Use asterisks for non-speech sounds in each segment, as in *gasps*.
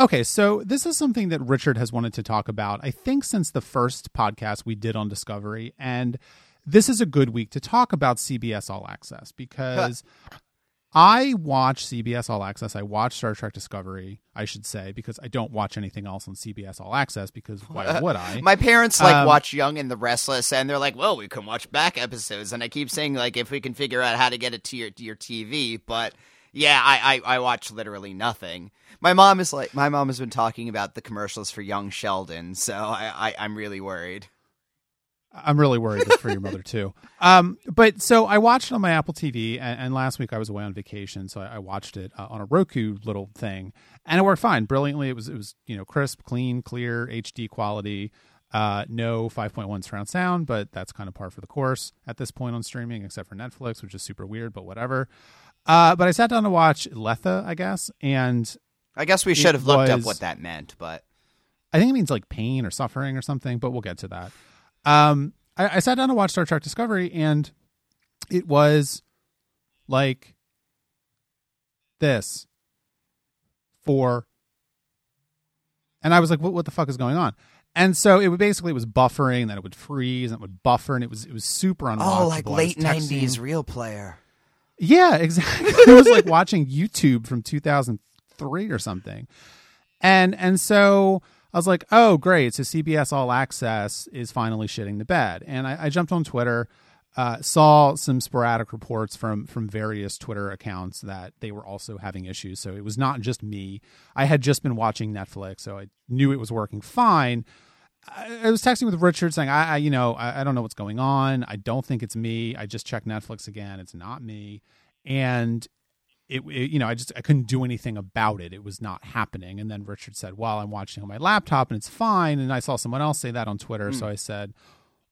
Okay, so this is something that Richard has wanted to talk about, I think, since the first podcast we did on Discovery. And this is a good week to talk about CBS All Access because I watch CBS All Access. I watch Star Trek Discovery, I should say, because I don't watch anything else on CBS All Access because why *laughs* would I? My parents like Um, watch Young and the Restless, and they're like, "Well, we can watch back episodes." And I keep saying like, if we can figure out how to get it to your to your TV, but yeah, I, I I watch literally nothing. My mom is like, my mom has been talking about the commercials for Young Sheldon, so I, I I'm really worried. I'm really worried for your mother too. *laughs* Um, but so I watched it on my Apple TV, and, and last week I was away on vacation, so I, I watched it uh, on a Roku little thing, and it worked fine, brilliantly. It was it was you know crisp, clean, clear, HD quality. Uh, no 5.1 surround sound, but that's kind of par for the course at this point on streaming, except for Netflix, which is super weird, but whatever. Uh, but I sat down to watch Lethe, I guess, and I guess we should have looked up what that meant, but I think it means like pain or suffering or something, but we'll get to that. Um, I, I sat down to watch Star Trek Discovery, and it was like this for, and I was like, "What? What the fuck is going on?" And so it would basically it was buffering, then it would freeze, and it would buffer, and it was it was super unwatchable. oh, like late nineties real player. Yeah, exactly. *laughs* it was like watching YouTube from 2003 or something. And and so I was like, oh great, so CBS All Access is finally shitting the bed. And I, I jumped on Twitter, uh, saw some sporadic reports from from various Twitter accounts that they were also having issues. So it was not just me. I had just been watching Netflix, so I knew it was working fine. I I was texting with Richard saying, I, I you know, I, I don't know what's going on. I don't think it's me. I just checked Netflix again. It's not me. And it, it- you know, I just, I couldn't do anything about it. It was not happening. And then Richard said, well, I'm watching on my laptop and it's fine. And I saw someone else say that on Twitter. Hmm. So I said,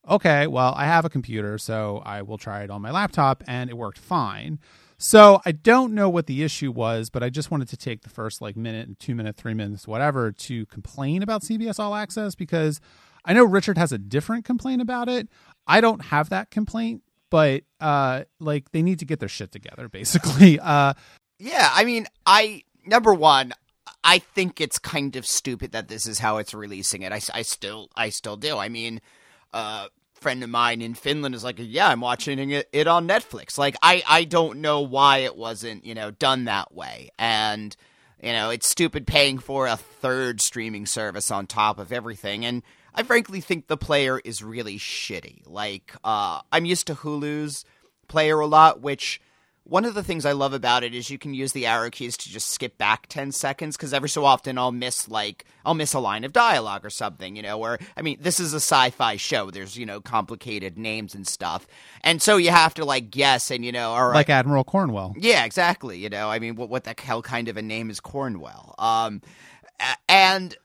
okay, well, I have a computer, so I will try it on my laptop. And it worked fine. So I don't know what the issue was, but I just wanted to take the first like minute and two minute, three minutes, whatever, to complain about CBS All Access because I know Richard has a different complaint about it. I don't have that complaint, but uh, like they need to get their shit together, *laughs* basically. Uh, Yeah, I mean, I number one, I think it's kind of stupid that this is how it's releasing it. I, I still, I still do. I mean, a friend of mine in Finland is like, yeah, I'm watching it, on Netflix. Like, I, I don't know why it wasn't, you know, done that way. And you know, it's stupid paying for a third streaming service on top of everything. And I frankly think the player is really shitty. Like, uh, I'm used to Hulu's player a lot, which one of the things I love about it is you can use the arrow keys to just skip back 10 seconds because every so often I'll miss like I'll miss a line of dialogue or something, you know, where I mean, this is a sci-fi show. There's, you know, complicated names and stuff. And so you have to like guess and you know, all right. like Admiral Cornwell. Yeah, exactly. You know, I mean, what what the hell kind of a name is Cornwell? Um, and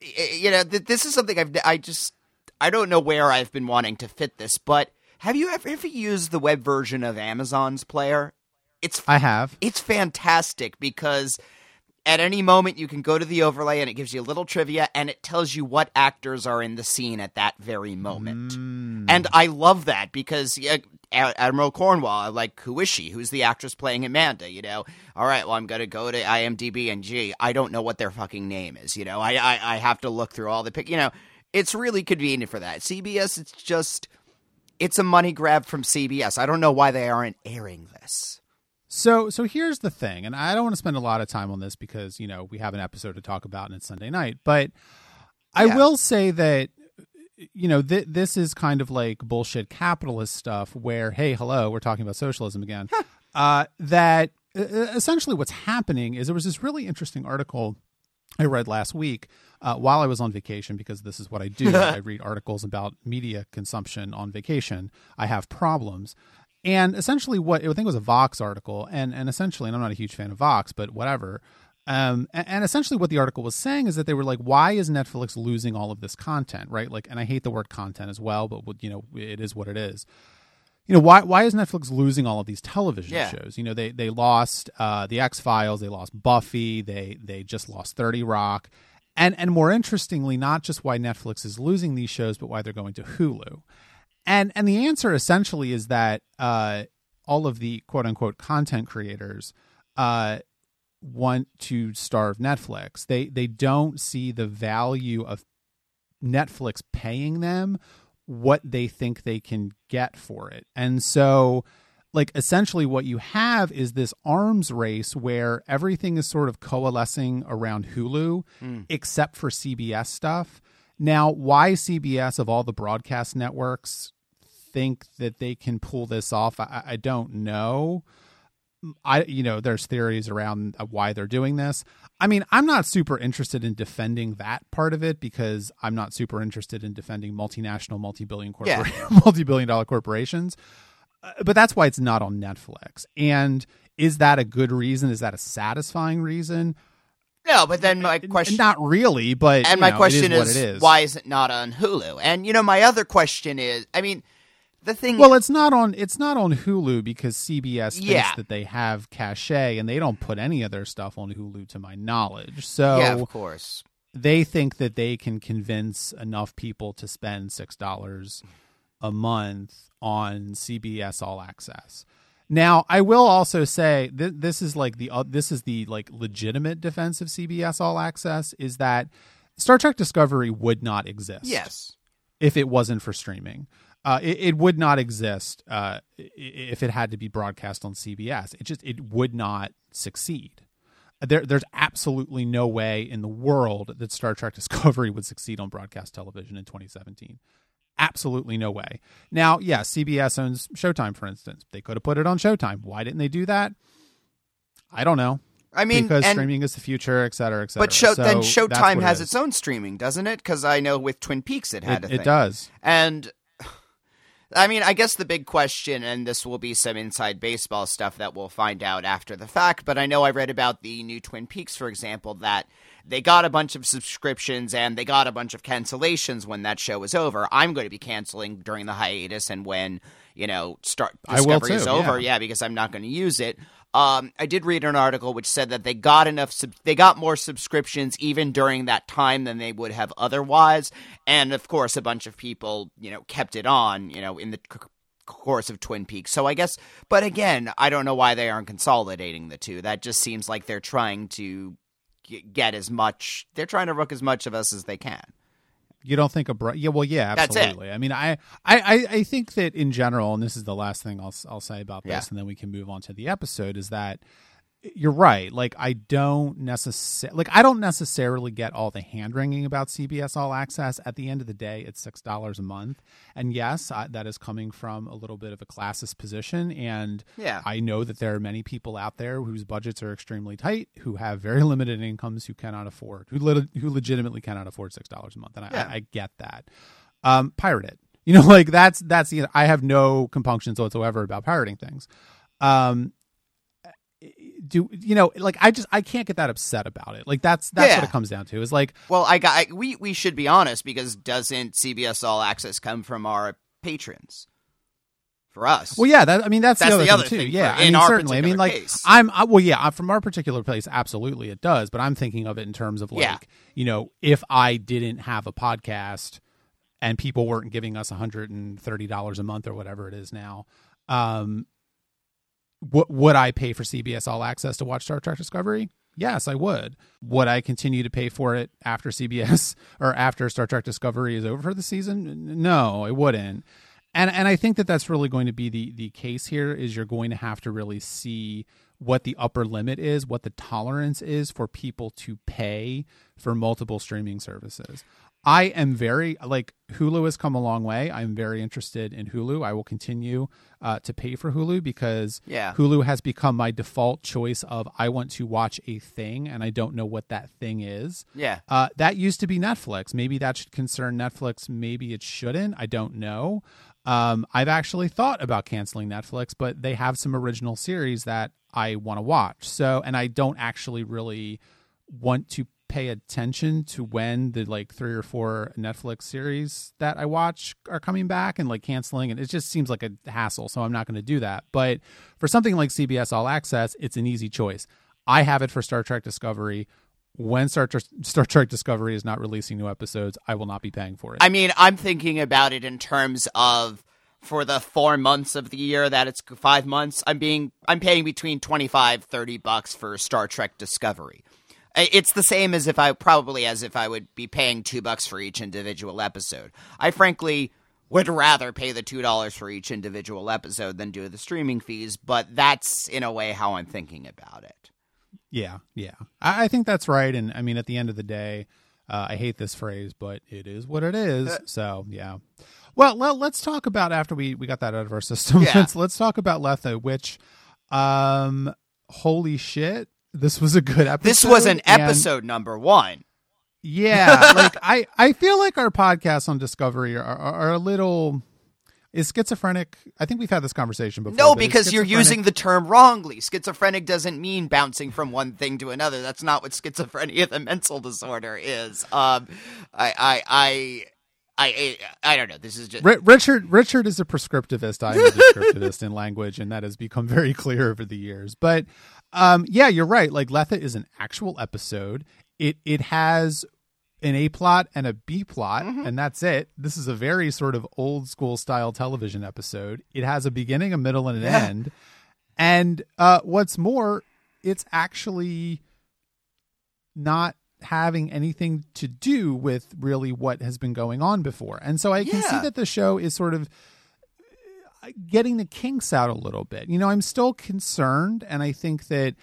you know, th- this is something I've I just I don't know where I've been wanting to fit this, but have you ever ever used the web version of Amazon's player? It's I have. it's fantastic because at any moment you can go to the overlay and it gives you a little trivia and it tells you what actors are in the scene at that very moment. Mm. And I love that because yeah, Admiral Cornwell, like who is she? Who's the actress playing Amanda? You know, all right, well I'm gonna go to IMDb and gee, I don't know what their fucking name is. You know, I I, I have to look through all the pic. You know, it's really convenient for that. CBS, it's just it's a money grab from CBS. I don't know why they aren't airing this. So so here's the thing, and I don't want to spend a lot of time on this because you know we have an episode to talk about and it's Sunday night. But I Yeah. will say that you know th- this is kind of like bullshit capitalist stuff. Where hey, hello, we're talking about socialism again. uh, that uh, essentially what's happening is there was this really interesting article I read last week uh, while I was on vacation because this is what I do. *laughs* I read articles about media consumption on vacation. I have problems. And essentially, what I think was a Vox article, and, and essentially, and I'm not a huge fan of Vox, but whatever. Um, and, and essentially, what the article was saying is that they were like, "Why is Netflix losing all of this content?" Right? Like, and I hate the word content as well, but you know, it is what it is you know why why is Netflix losing all of these television Yeah. shows? You know they they lost uh, the X Files, they lost Buffy, they they just lost Thirty Rock, and and more interestingly, not just why Netflix is losing these shows, but why they're going to Hulu, and and the answer essentially is that uh, all of the quote unquote content creators uh, want to starve Netflix. They they don't see the value of Netflix paying them what they think they can get for it. And so like essentially what you have is this arms race where everything is sort of coalescing around Hulu mm. except for CBS stuff. Now, why CBS of all the broadcast networks think that they can pull this off, I, I don't know. I you know there's theories around why they're doing this. I mean, I'm not super interested in defending that part of it because I'm not super interested in defending multinational, multi-billion corpor- yeah. *laughs* multi-billion dollar corporations. Uh, but that's why it's not on Netflix. And is that a good reason? Is that a satisfying reason? No, but then my question not really, but and my know, question is, is why is it not on Hulu? And you know, my other question is, I mean, the thing Well, it's not on it's not on Hulu because CBS thinks yeah. that they have cachet and they don't put any of their stuff on Hulu to my knowledge. So Yeah, of course. They think that they can convince enough people to spend $6 a month on CBS All Access. Now, I will also say th- this is like the uh, this is the like legitimate defense of CBS All Access is that Star Trek Discovery would not exist. Yes. If it wasn't for streaming. Uh, it, it, would not exist uh, if it had to be broadcast on CBS. It just it would not succeed. There, there's absolutely no way in the world that Star Trek *laughs* Discovery would succeed on broadcast television in 2017. Absolutely no way. Now, yeah, CBS owns Showtime, for instance. They could have put it on Showtime. Why didn't they do that? I don't know. I mean, because streaming is the future, et cetera, et cetera. But show, so then Showtime has it its own streaming, doesn't it? Because I know with Twin Peaks it had it, a thing. It does. And *sighs* I mean, I guess the big question, and this will be some inside baseball stuff that we'll find out after the fact, but I know I read about the new Twin Peaks, for example, that they got a bunch of subscriptions and they got a bunch of cancellations when that show was over. I'm going to be canceling during the hiatus and when you know start Discovery is over. Yeah. yeah, because I'm not going to use it. Um, I did read an article which said that they got enough, sub- they got more subscriptions even during that time than they would have otherwise, and of course, a bunch of people, you know, kept it on, you know, in the c- course of Twin Peaks. So I guess, but again, I don't know why they aren't consolidating the two. That just seems like they're trying to get as much. They're trying to rook as much of us as they can. You don't think a bro- yeah? Well, yeah, absolutely. I mean, I, I, I think that in general, and this is the last thing I'll I'll say about this, yeah. and then we can move on to the episode. Is that you're right. Like I don't necessarily like I don't necessarily get all the hand wringing about CBS All Access. At the end of the day, it's six dollars a month, and yes, I, that is coming from a little bit of a classist position. And yeah, I know that there are many people out there whose budgets are extremely tight, who have very limited incomes, who cannot afford, who lit- who legitimately cannot afford six dollars a month, and I, yeah. I, I get that. Um, pirate it. You know, *laughs* like that's that's know, I have no compunctions whatsoever about pirating things. Um, do you know like i just i can't get that upset about it like that's that's yeah. what it comes down to is like well i got I, we we should be honest because doesn't cbs all access come from our patrons for us well yeah that i mean that's, that's the other, the other thing, thing, too yeah i mean certainly i mean like case. i'm I, well yeah from our particular place absolutely it does but i'm thinking of it in terms of like yeah. you know if i didn't have a podcast and people weren't giving us $130 a month or whatever it is now um w- would I pay for CBS All Access to watch Star Trek Discovery? Yes, I would. Would I continue to pay for it after CBS *laughs* or after Star Trek Discovery is over for the season? No, I wouldn't. And and I think that that's really going to be the the case here is you're going to have to really see what the upper limit is, what the tolerance is for people to pay for multiple streaming services. I am very like Hulu has come a long way. I'm very interested in Hulu. I will continue uh, to pay for Hulu because yeah. Hulu has become my default choice of I want to watch a thing and I don't know what that thing is. Yeah, uh, that used to be Netflix. Maybe that should concern Netflix. Maybe it shouldn't. I don't know. Um, I've actually thought about canceling Netflix, but they have some original series that I want to watch. So, and I don't actually really want to pay attention to when the like three or four Netflix series that I watch are coming back and like canceling and it just seems like a hassle so I'm not going to do that. But for something like CBS All Access it's an easy choice. I have it for Star Trek Discovery. When Star Trek, Star Trek Discovery is not releasing new episodes I will not be paying for it. I mean I'm thinking about it in terms of for the four months of the year that it's five months, I'm being I'm paying between 25, 30 bucks for Star Trek Discovery. It's the same as if I probably as if I would be paying two bucks for each individual episode. I frankly would rather pay the two dollars for each individual episode than do the streaming fees, but that's in a way how I'm thinking about it. Yeah, yeah, I, I think that's right. And I mean, at the end of the day, uh, I hate this phrase, but it is what it is. Uh, so yeah. Well, let, us talk about after we we got that out of our system. Yeah. let's *laughs* let's talk about Lethe, which, um, holy shit, this was a good episode. This was an episode number one. Yeah, *laughs* like I I feel like our podcasts on Discovery are, are, are a little is schizophrenic i think we've had this conversation before no because you're using the term wrongly schizophrenic doesn't mean bouncing from one thing to another that's not what *laughs* schizophrenia the mental disorder is um i i i I, I, I don't know. This is just Richard. Richard is a prescriptivist. I'm a descriptivist in language, and that has become very clear over the years. But um, yeah, you're right. Like Lethe is an actual episode. It it has an A plot and a B plot, mm-hmm. and that's it. This is a very sort of old school style television episode. It has a beginning, a middle, and an yeah. end. And uh, what's more, it's actually not having anything to do with really what has been going on before. And so I can yeah. see that the show is sort of getting the kinks out a little bit. You know, I'm still concerned, and I think that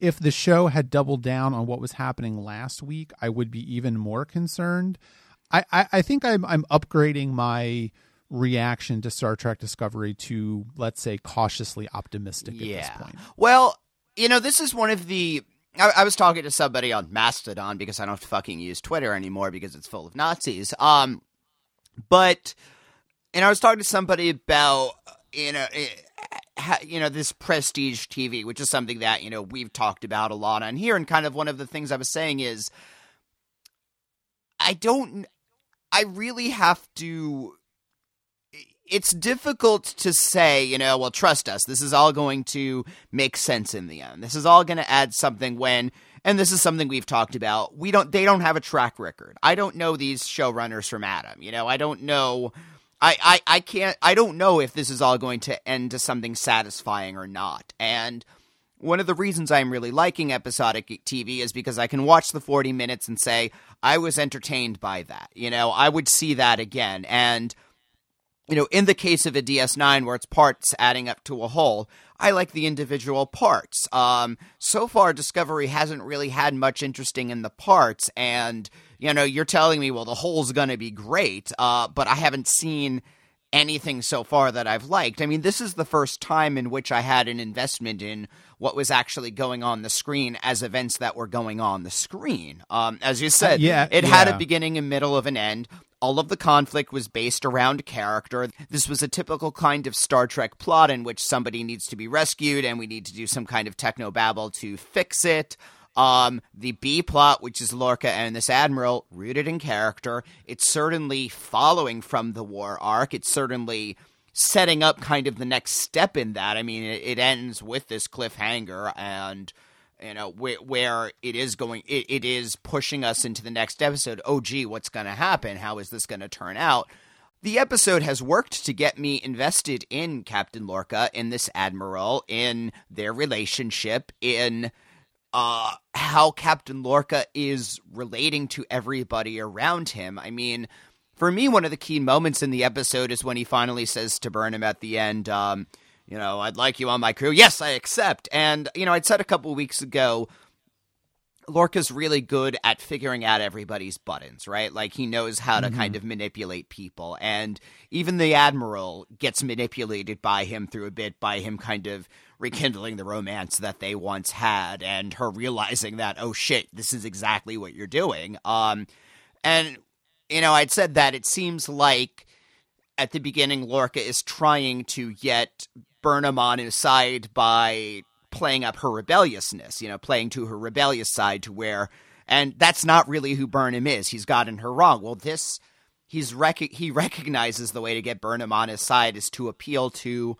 if the show had doubled down on what was happening last week, I would be even more concerned. I, I, I think I'm I'm upgrading my reaction to Star Trek Discovery to let's say cautiously optimistic yeah. at this point. Well, you know, this is one of the I, I, was talking to somebody on Mastodon because I don't fucking use Twitter anymore because it's full of Nazis. Um, but and I was talking to somebody about you know eh, eh, you know this prestige TV, which is something that you know we've talked about a lot on here, and kind of one of the things I was saying is, I don't, I really have to. It's difficult to say, you know, well, trust us. This is all going to make sense in the end. This is all going to add something when and this is something we've talked about. We don't they don't have a track record. I don't know these showrunners from Adam. You know, I don't know I, I, I can't I don't know if this is all going to end to something satisfying or not. And one of the reasons I'm really liking episodic TV is because I can watch the 40 minutes and say, I was entertained by that. You know, I would see that again. And, you know, in the case of a DS9 where it's parts adding up to a whole, I like the individual parts. Um, so far, Discovery hasn't really had much interesting in the parts. And, you know, you're telling me, well, the whole's going to be great, uh, but I haven't seen anything so far that I've liked. I mean, this is the first time in which I had an investment in what was actually going on the screen as events that were going on the screen. Um, as you said, uh, yeah, it yeah. had a beginning, a middle, of an end. All of the conflict was based around character. This was a typical kind of Star Trek plot in which somebody needs to be rescued and we need to do some kind of techno babble to fix it. Um, the B plot, which is Lorca and this admiral, rooted in character. It's certainly following from the war arc. It's certainly setting up kind of the next step in that. I mean, it, it ends with this cliffhanger and you know where, where it is going it, it is pushing us into the next episode oh gee what's going to happen how is this going to turn out the episode has worked to get me invested in captain lorca in this admiral in their relationship in uh, how Captain Lorca is relating to everybody around him. I mean, for me, one of the key moments in the episode is when he finally says to Burnham at the end, um, you know, I'd like you on my crew. Yes, I accept. And, you know, I'd said a couple weeks ago, Lorca's really good at figuring out everybody's buttons, right? Like he knows how to mm-hmm. kind of manipulate people. And even the Admiral gets manipulated by him through a bit by him kind of rekindling the romance that they once had and her realizing that oh shit this is exactly what you're doing um and you know i'd said that it seems like at the beginning lorca is trying to get burnham on his side by playing up her rebelliousness you know playing to her rebellious side to where and that's not really who burnham is. He's gotten her wrong. Well this he's rec- he recognizes the way to get burnham on his side is to appeal to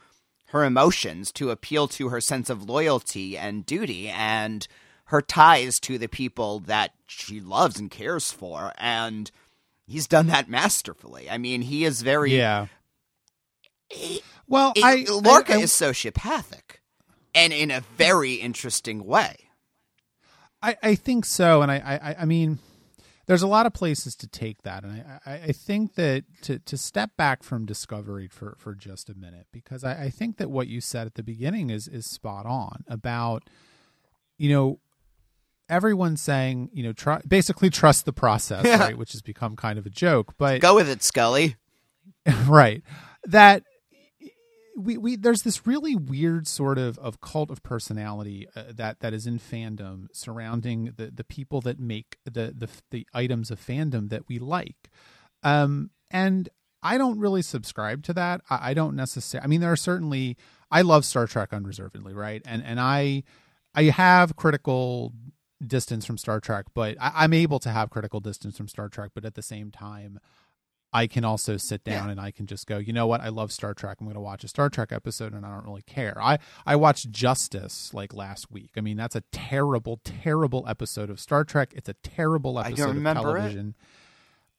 her emotions to appeal to her sense of loyalty and duty and her ties to the people that she loves and cares for. And he's done that masterfully. I mean he is very yeah. Well, It- I Lorca I- I- is sociopathic, and in a very interesting way. I, I think so, and I, I, I mean, there's a lot of places to take that, and I, I, I think that to, to step back from Discovery for, for just a minute, because I, I think that what you said at the beginning is is spot on about, you know, everyone saying, you know, try, basically trust the process, Yeah. right, which has become kind of a joke, but Go with it, Scully. *laughs* right that we, we there's this really weird sort of, of cult of personality uh, that that is in fandom surrounding the, the people that make the, the the items of fandom that we like. Um and I don't really subscribe to that. I, I don't necessarily I mean there are certainly I love Star Trek unreservedly right? And and I I have critical distance from Star Trek but I, I'm able to have critical distance from Star Trek but at the same time I can also sit down Yeah. and I can just go, you know what? I love Star Trek. I'm going to watch a Star Trek episode and I don't really care. I, I watched Justice like last week. I mean, that's a terrible, terrible episode of Star Trek. It's a terrible I don't episode of remember it.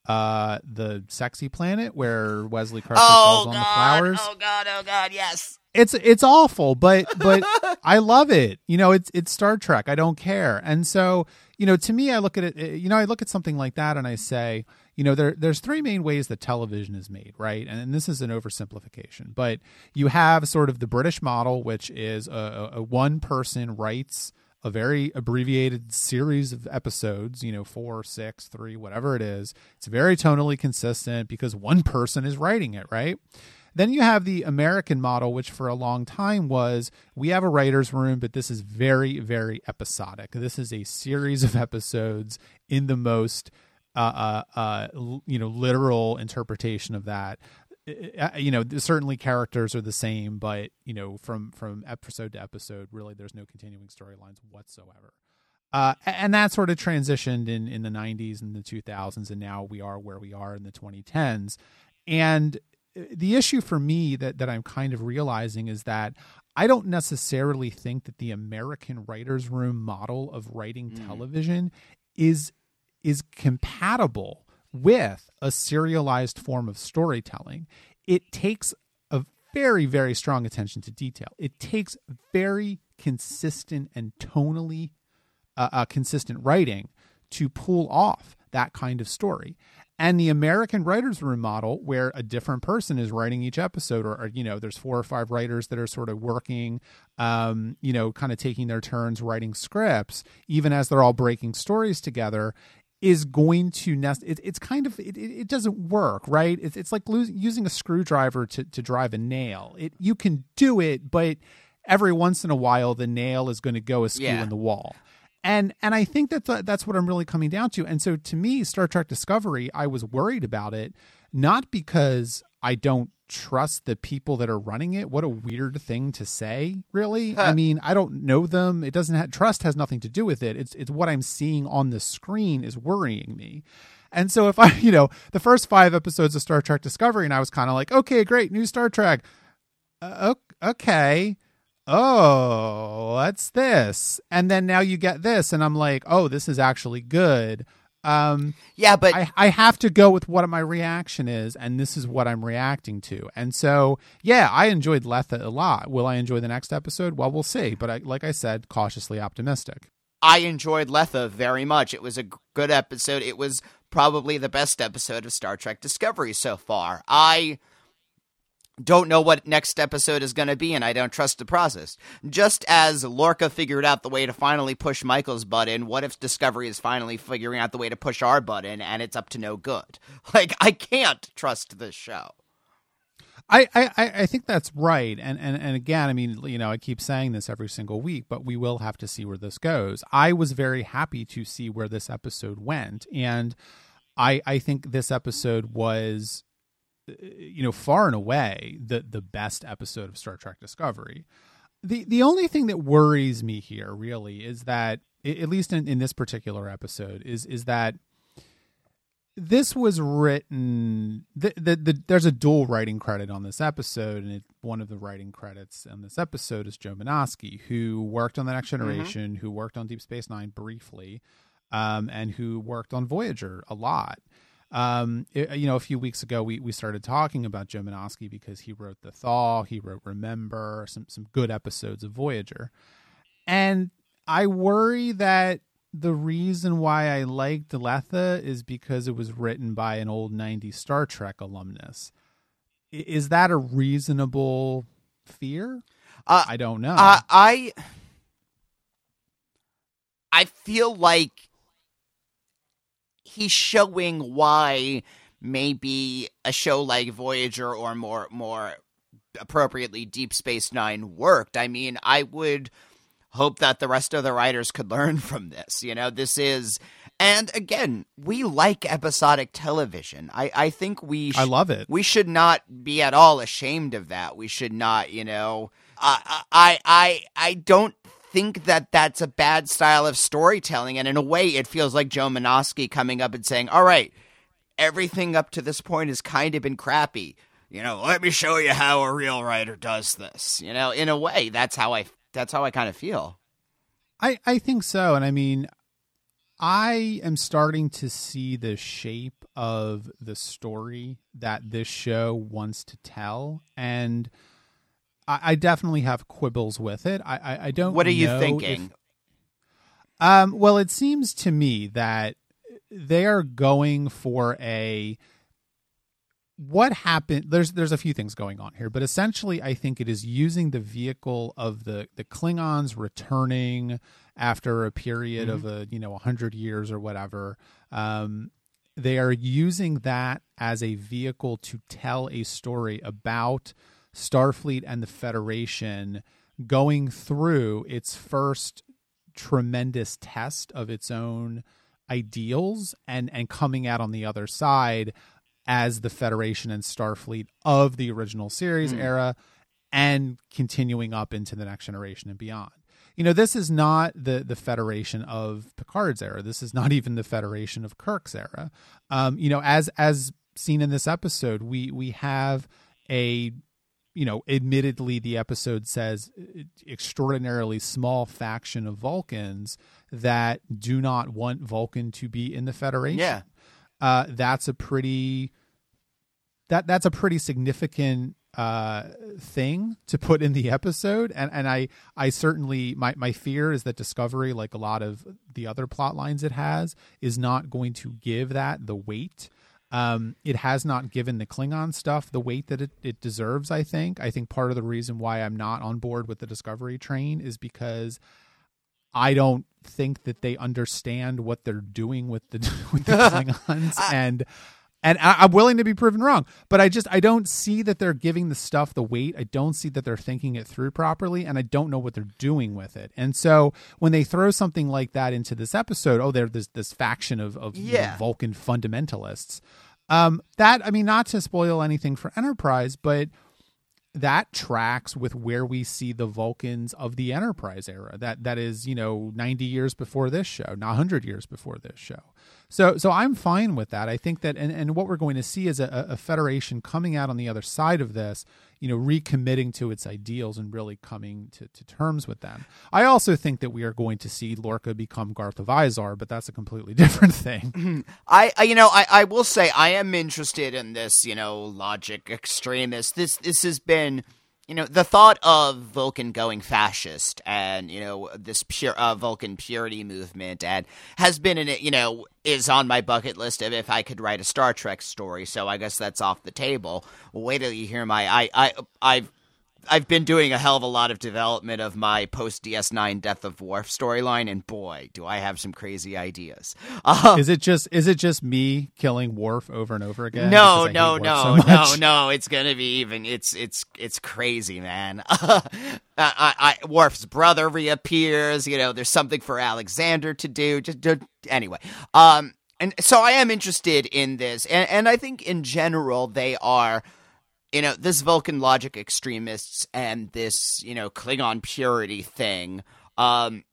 Uh, the Sexy Planet where Wesley Crusher falls Oh on the flowers Oh God! Oh God! Yes. it's it's awful but but *laughs* i love it you know it's it's star trek i don't care and so you know to me i look at it you know i look at something like that and i say you know there there's three main ways that television is made right and, this is an oversimplification but you have sort of the british model which is a, a, one person writes a very abbreviated series of episodes, you know, four, six, three, whatever it is. It's very tonally consistent because one person is writing it, right? Then you have the American model, which for a long time was we have a writer's room, but this is very, very episodic. This is a series of episodes in the most, uh, uh, uh, you know, literal interpretation of that. You know, certainly characters are the same, but you know, from from episode to episode, really, there's no continuing storylines whatsoever. Uh, and that sort of transitioned in, in the 90s and the 2000s, and now we are where we are in the 2010s. And uh, the issue for me that, that I'm kind of realizing is that I don't necessarily think that the American writers' room model of writing television is is compatible with a serialized form of storytelling. It takes a very, very strong attention to detail. It takes very consistent and tonally uh, uh, consistent writing to pull off that kind of story. And the American writers' room model, where a different person is writing each episode, or, or you know, there's four or five writers that are sort of working, um, you know, kind of taking their turns writing scripts, even as they're all breaking stories together, is going to nest. It, it's kind of it, it, doesn't work, right? It's it's like lose, using a screwdriver to to drive a nail. It you can do it, but every once in a while the nail is going to go askew Yeah. in the wall and and I think that th- that's what I'm really coming down to. And so to me, Star Trek Discovery, I was worried about it, not because I don't trust the people that are running it. What a weird thing to say, really. I mean, I don't know them. It doesn't have trust has nothing to do with it. It's it's what I'm seeing on the screen is worrying me. And so if I, *laughs* you know, the first 5 episodes of Star Trek Discovery and I was kind of like, okay, great, new Star Trek. Uh, okay oh, what's this? And then now you get this, and I'm like, oh, this is actually good. Um, Yeah, but I, I have to go with what my reaction is, and this is what I'm reacting to. And so, yeah, I enjoyed Lethe a lot. Will I enjoy the next episode? Well, we'll see. But I, like I said, cautiously optimistic. I enjoyed Lethe very much. It was a good episode. It was probably the best episode of Star Trek Discovery so far. I don't know what next episode is going to be, and I don't trust the process. Just as Lorca figured out the way to finally push Michael's button, what if Discovery is finally figuring out the way to push our button, and it's up to no good? *laughs* Like, I can't trust this show. I, I, I think that's right. And, and and again, I mean, you know, I keep saying this every single week, but we will have to see where this goes. I was very happy to see where this episode went. And I I think this episode was you know, far and away the the best episode of Star Trek Discovery. The the only thing that worries me here really is that at least in, in this particular episode is is that this was written the, the, the there's a dual writing credit on this episode and it, one of the writing credits on this episode is joe Menosky, who worked on the next generation who worked on deep space nine briefly um, and who worked on voyager a lot Um, it- you know, a few weeks ago, we, we started talking about Joe Menosky because he wrote The Thaw, he wrote Remember, some some good episodes of Voyager, and I worry that the reason why I liked Lethe is because it was written by an old '90s Star Trek alumnus. Is that a reasonable fear? Uh, I don't know. Uh, I I feel like he's showing why maybe a show like Voyager or more more appropriately Deep Space 9 worked. I mean, I would hope that the rest of the writers could *laughs* learn from this. You know, this is and again, we like episodic television. I I think we I love it. we should not be at all ashamed of that. We should not, you know. I I I I don't think that that's a bad style of storytelling, and in a way, it feels like Joe Menosky coming up and saying, "All right, everything up to this point has kind of been crappy. You know, let me show you how a real writer does this. You know, in a way, that's how I that's how I kind of feel. I, I think so. And I mean, I am starting to see the shape of the story that this show wants to tell. And I, I definitely have quibbles with it. I, I, I don't What are you thinking? if- um, well, it seems to me that they are going for a what happened there's there's a few things going on here but essentially i think it is using the vehicle of the the klingons returning after a period of a you know 100 years or whatever um they are using that as a vehicle to tell a story about starfleet and the federation going through its first tremendous test of its own ideals and and coming out on the other side as the Federation and Starfleet of the original series era and continuing up into the next generation and beyond. You know, this is not the the Federation of Picard's era. This is not *laughs* even the Federation of Kirk's era. Um, you know, as as seen in this episode, we we have a you know, admittedly, the episode says uh, extraordinarily small faction of Vulcans that do not want Vulcan to be in the Federation. Yeah. Uh, that's a pretty that that's a pretty significant uh, thing to put in the episode, and and I I certainly my my fear is that Discovery, like a lot of the other plot lines it has, is not going to give that the weight. Um, it has not given the Klingon stuff the weight that it, it deserves. I think. I think part of the reason why I'm not on board with the Discovery train is because I don't think that they understand what they're doing with the *laughs* with the *laughs* Klingons, and and I, I'm willing to be proven wrong. But I just I don't see that they're giving the stuff the weight. I don't see that they're thinking it through properly, and I don't know what they're doing with it. And so when they throw something like that into this episode, oh, there's this this faction of of you know, Vulcan fundamentalists. Um, that I mean, not to spoil anything for Enterprise, but that tracks with where we see the Vulcans of the Enterprise era. That that is, you know, 90 years before this show, not 100 years before this show. So so I'm fine with that. I think that and, and what we're going to see is a, a federation coming out on the other side of this, you know, recommitting to its ideals and really coming to, to terms with them. I also think that we are going to see Lorca become Garth of Izar, but that's a completely *laughs* different thing. I, I you know I, I will say I am interested in this you know logic extremist this this has been you know the thought of Vulcan going fascist and you know this pure uh, Vulcan purity movement and has been in it you know is on my bucket list of if I could write a Star Trek story so I guess that's off the table. Wait till you hear my I I I've I've been doing a hell of a lot of development of my post DS9 Death of Worf storyline, and boy, do I have some crazy ideas. Uh, *laughs* is it just is it just me killing Worf over and over again? no, no, no, so no, no. It's gonna be even. It's it's it's crazy, man. *laughs* I, I, I, Worf's brother reappears. You know, there's something for Alexander to do. Just, just anyway. Um, and so I am interested in this, and and I think in general they are you know, this Vulcan logic extremists and this, you know, Klingon purity thing um,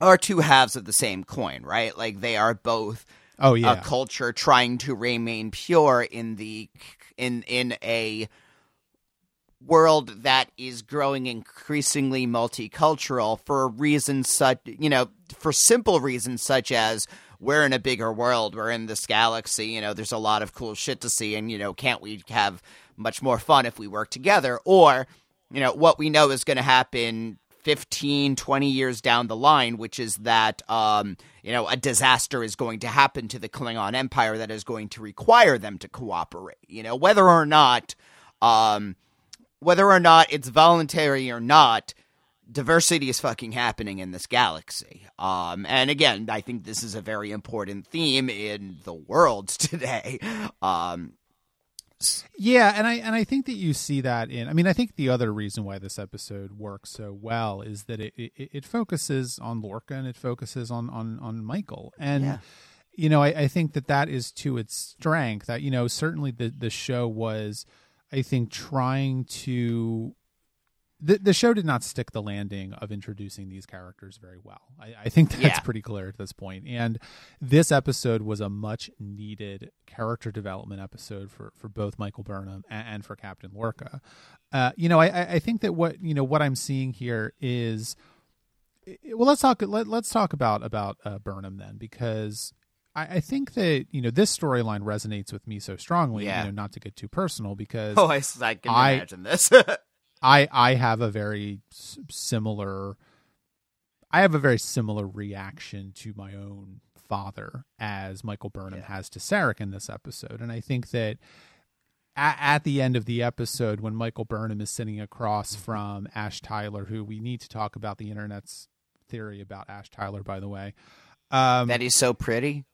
are two halves of the same coin, right? Like they are both Oh yeah. a culture trying to remain pure in the in in a world that is growing increasingly multicultural for reasons such, you know, for simple reasons such as we're in a bigger world, we're in this galaxy, you know, there's a lot of cool shit to see, and, you know, can't we have much more fun if we work together? Or, you know, what we know is going to happen 15, 20 years down the line, which is that, um, you know, a disaster is going to happen to the Klingon Empire that is going to require them to cooperate. You know, whether or not, um, whether or not it's voluntary or not, diversity is fucking happening in this galaxy. Um, and again, I think this is a very important theme in the world *laughs* today. Um, yeah, and I and I think that you see that in. I mean, I think the other reason why this episode works so well is that it it, it focuses on Lorca and it focuses on on on Michael and. Yeah. You know, I, I think that that is to its strength. That you know, certainly the the show was, I think, trying to the the show did not stick the landing of introducing these characters very well. I, I think that's Yeah. pretty clear at this point. And this episode was a much needed character development episode for for both Michael Burnham and, and for Captain Lorca. Uh, you know, I, I think that what you know what I'm seeing here is well let's talk let, let's talk about about uh, Burnham then because I, I think that you know this storyline resonates with me so strongly. Yeah. You know, not to get too personal because *laughs* oh, I, I can I- imagine this. *laughs* I I have a very similar I have a very similar reaction to my own father as Michael Burnham Yeah. has to Sarek in this episode and I think that at, at the end of the episode when Michael Burnham is sitting across from Ash Tyler who we need to talk about the internet's theory about Ash Tyler by the way um that he's so pretty.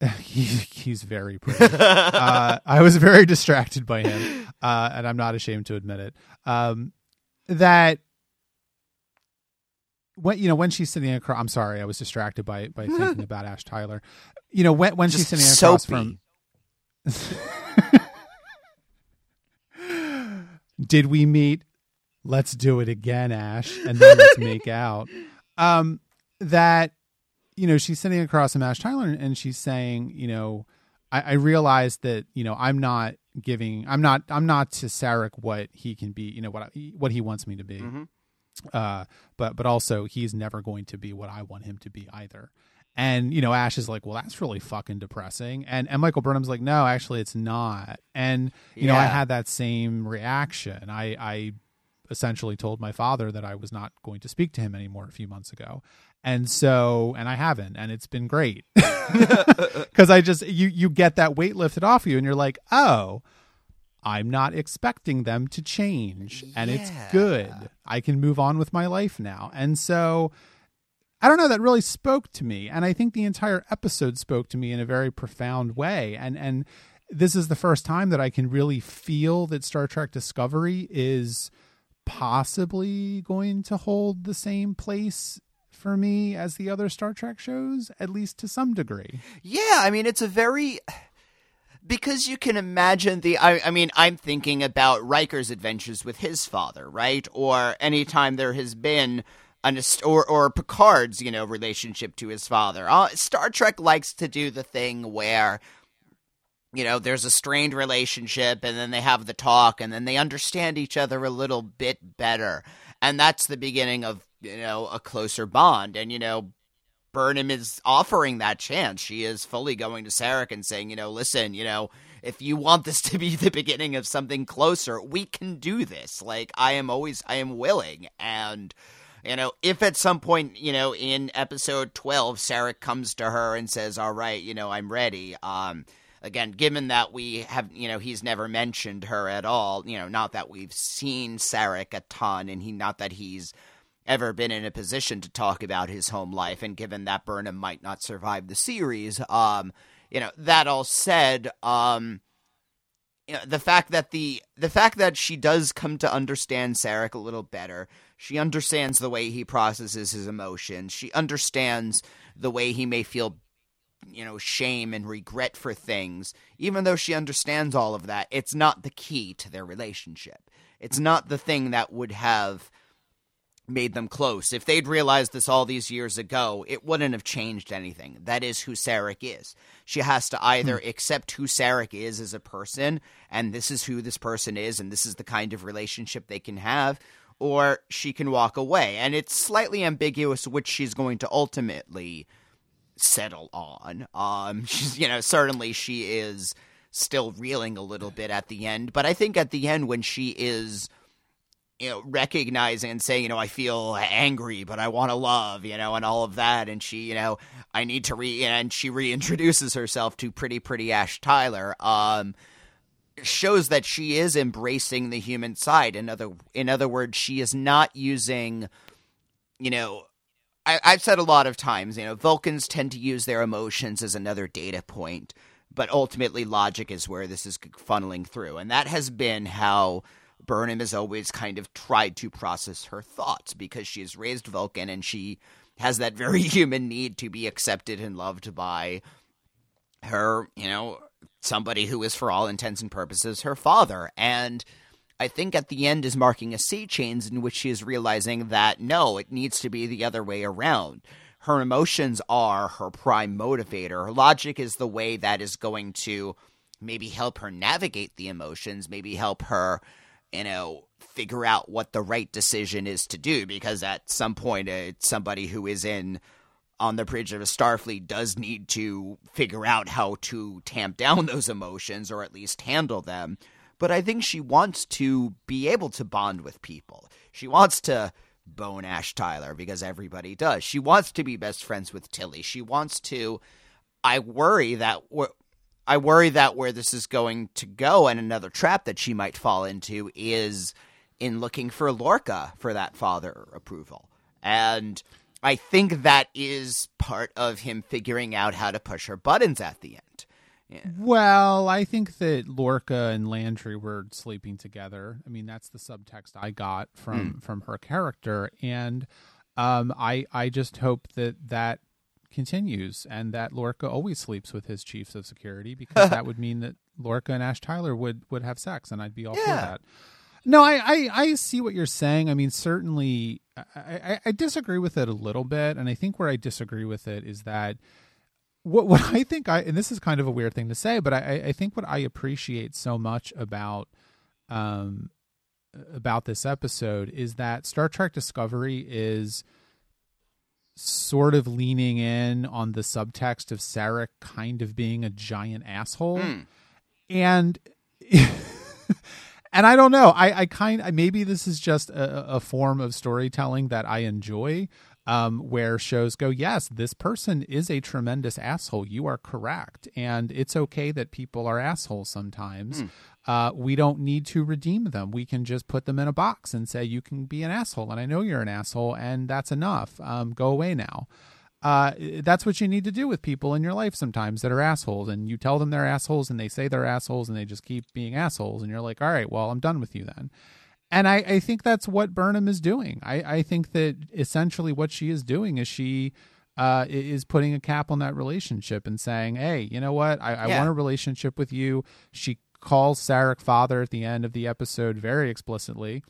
*laughs* he, he's very pretty uh, I was very distracted by him, uh, and I'm not ashamed to admit it. Um, that when you know when she's sitting across, I'm sorry, I was distracted by by *laughs* thinking about Ash Tyler. You know when when she's Just sitting across soapy. from. *laughs* Did we meet? Let's do it again, Ash, and then let's make out. Um, that you know she's sitting across from Ash Tyler and she's saying, you know, I, I realize that you know I'm not giving, I'm not, I'm not to Sarek what he can be, you know, what I, what he wants me to be. Mhm. Uh, but but also he's never going to be what I want him to be either. And you know, Ash is like, well, that's really fucking depressing. And and Michael Burnham's like, no, actually, it's not. And you know, I had that same reaction. I I essentially told my father that I was not going to speak to him anymore a few months ago. And so, and I haven't, and it's been great. *laughs* Because I just you you get that weight lifted off you, and you're like, oh, I'm not expecting them to change, and it's good. I can move on with my life now, and so I don't know that really spoke to me, and I think the entire episode spoke to me in a very profound way, and and this is the first time that I can really feel that Star Trek Discovery is possibly going to hold the same place for me as the other Star Trek shows, at least to some degree. Yeah, I mean, it's a very because you can imagine the. I, I mean, I'm thinking about Riker's adventures with his father, right? Or anytime there has been an or or Picard's, you know, relationship to his father. Uh, Star Trek likes to do the thing where. You know, there's a strained relationship, and then they have the talk, and then they understand each other a little bit better. And that's the beginning of, you know, a closer bond. And, you know, Burnham is offering that chance. She is fully going to Sarek and saying, you know, listen, you know, if you want this *laughs* to be the beginning of something closer, we can do this. Like, I am always, I am willing. And, you know, if at some point, you know, in episode 12, Sarek comes to her and says, all right, you know, I'm ready, um, again, given that we have, you know, he's never mentioned her at all, you know, not that we've seen Sarek a ton and he, not that he's ever been in a position to talk about his home life, and given that Burnham might not survive the series, um, you know, that all said, um, you know, the fact that the the fact that she does come to understand Sarek a little better, she understands the way he processes his emotions, she understands the way he may feel you know shame and regret for things even though she understands all of that it's not the key to their relationship it's not the thing that would have made them close. If they'd realized this all these years ago, it wouldn't have changed anything. That is who Sarek is. She has to either hmm. accept who Sarek is as a person, and this is who this person is, and this is the kind of relationship they can have, or she can walk away. And it's slightly ambiguous which she's going to ultimately settle on. Um, *laughs* she's, you know, certainly she is still reeling a little bit at the end, but I think at the end when she is you know, recognizing and saying, you know, I feel angry, but I want to love, you know, and all of that. And she, you know, I need to re, and she reintroduces herself to pretty, pretty Ash Tyler. Um, shows that she is embracing the human side. In other, in other words, she is not using, you know, I, I've said a lot of times, you know, Vulcans tend to use their emotions as another data point, but ultimately logic is where this is funneling through. And that has been how Burnham has always kind of tried to process her thoughts because she is raised Vulcan and she has that very *laughs* human need to be accepted and loved by her, you know, somebody who is, for all intents and purposes, her father. And I think at the end is marking a sea change in which she is realizing that no, it needs to be the other way around. Her emotions are her prime motivator. Her logic is the way that is going to maybe help her navigate the emotions, maybe help her you know, figure out what the right decision is to do because at some point uh, somebody who is in on the bridge of a starfleet does need to figure out how to tamp down *laughs* those emotions or at least handle them but i think she wants to be able to bond with people she wants to bone ash tyler because everybody does she wants to be best friends with tilly she wants to i worry that I worry that where this is going to go and another trap that she might fall into is in looking for Lorca for that father approval. And I think that is part of him figuring out how to push her buttons at the end. Yeah. Well, I think that Lorca and Landry were sleeping together. I mean, that's the subtext I got from mm. from her character, and um, I I just hope that that continues and that Lorca always sleeps with his chiefs of security because that *laughs* would mean that Lorca and Ash Tyler would would have sex and I'd be all yeah. for that. No, I, I, I see what you're saying. I mean, certainly, I, I, I, disagree with it a little bit, and I think where I disagree with it is that what what *laughs* I think I and this is kind of a weird thing to say, but I, I think what I appreciate so much about um about this episode is that Star Trek Discovery is sort of leaning in on the subtext of Sarek kind of being a giant asshole. Mm. And *laughs* and I don't know. I I kind maybe this is just a, a form of storytelling that I enjoy. Um, where shows go, yes, this person is a tremendous asshole. You are correct, and it's okay that people are assholes sometimes. Mm uh, we don't need to redeem them. We can just put them in a box and say, you can be an asshole. And I know you're an asshole, and that's enough. Um, go away now. Uh, that's what you need to do with people in your life sometimes that are assholes. And you tell them they're assholes, and they say they're assholes, and they just keep being assholes. And you're like, all right, well, I'm done with you then. And I, I think that's what Burnham is doing. I, I think that essentially what she is doing is she uh, is putting a cap on that relationship and saying, "Hey, you know what? I, I want a relationship with you." She calls Sarek father at the end of the episode very explicitly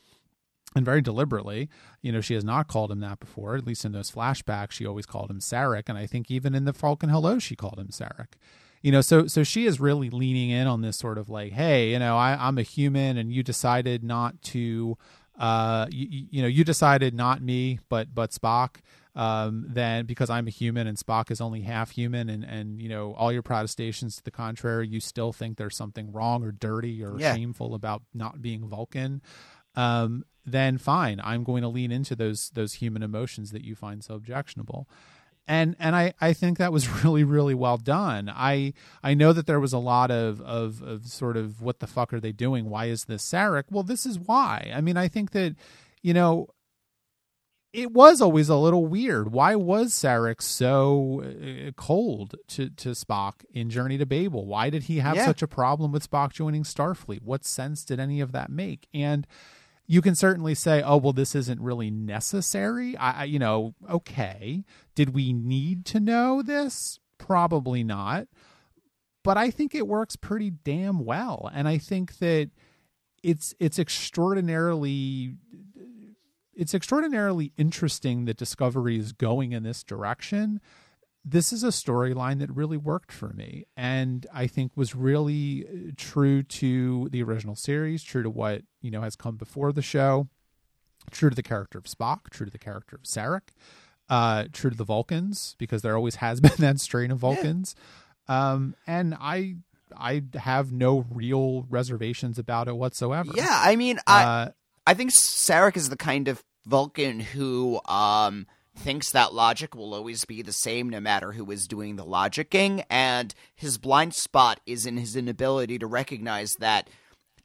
and very deliberately. You know, she has not called him that before. At least in those flashbacks, she always called him Sarek, and I think even in the Vulcan Hello, she called him Sarek. You know, so so she is really leaning in on this sort of like, hey, you know, I, I'm a human, and you decided not to, uh, you, you know, you decided not me, but but Spock um, then because I'm a human and Spock is only half human, and and you know all your protestations to the contrary, you still think there's something wrong or dirty or yeah. shameful about not being Vulcan. Um, then fine, I'm going to lean into those those human emotions that you find so objectionable and and I, I think that was *laughs* really really well done. I I know that there was a lot of, of of sort of what the fuck are they doing? Why is this Sarek? Well, this is why. I mean, I think that you know it was always a little weird. Why was Sarek so uh, cold to, to Spock in Journey to Babel? Why did he have yeah. such a problem with Spock joining Starfleet? What sense did any of that make? And you can certainly say, oh, well, this isn't really necessary. I, I you know, okay. Did we need to know this? Probably not. But I think it works pretty damn well. And I think that it's it's extraordinarily it's extraordinarily interesting that Discovery is going in this direction. This is a storyline that really worked for me, and I think was really uh, true to the original series, true to what you know has come before the show, true to the character of Spock, true to the character of Sarek, uh, true to the Vulcans because there always has *laughs* been that strain of Vulcans, yeah. um, and I I have no real reservations about it whatsoever. Yeah, I mean, I uh, I think Sarek is the kind of Vulcan who um thinks that logic will always be the same no matter who is doing the logicking, and his blind spot is in his inability to recognize that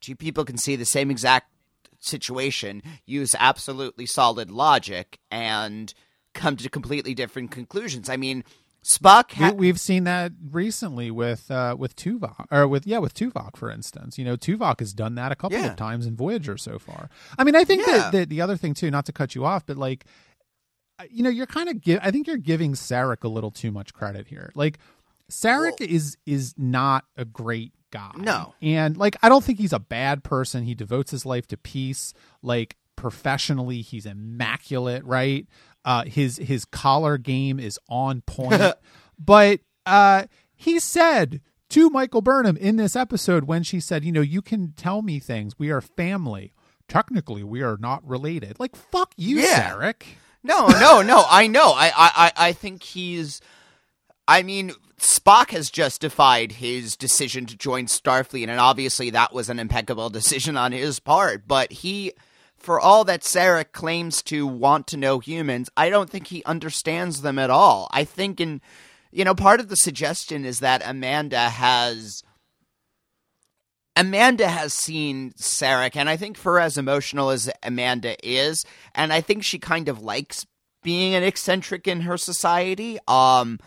two people can see the same exact situation, use absolutely solid logic, and come to completely different conclusions. I mean, Spock. Ha- we, have seen that recently with uh, with Tuvok, or with yeah, with Tuvok, for instance. You know, Tuvok has done that a couple yeah. of times in Voyager so far. I mean, I think yeah. that, that the other thing too, not to cut you off, but like, you know, you're kind of give. I think you're giving Sarek a little too much credit here. Like, Sarek well, is is not a great guy. No, and like, I don't think he's a bad person. He devotes his life to peace. Like professionally, he's immaculate. Right uh, his his collar game is on *laughs* point. but uh, he said to Michael Burnham in this episode when she said, "You know, you can tell me things. We are family. Technically, we are not related." Like fuck you, yeah. Sarek. No, no, no. I know. I, I, I think he's. I mean, Spock has justified his decision to join Starfleet, and obviously that was an impeccable decision on his part. But he for all that Sarek claims to want to know humans, I don't think he understands them at all. I think in you know, part of the suggestion is that Amanda has Amanda has seen Sarek, and I think for as emotional as Amanda is, and I think she kind of likes being an eccentric in her society. Um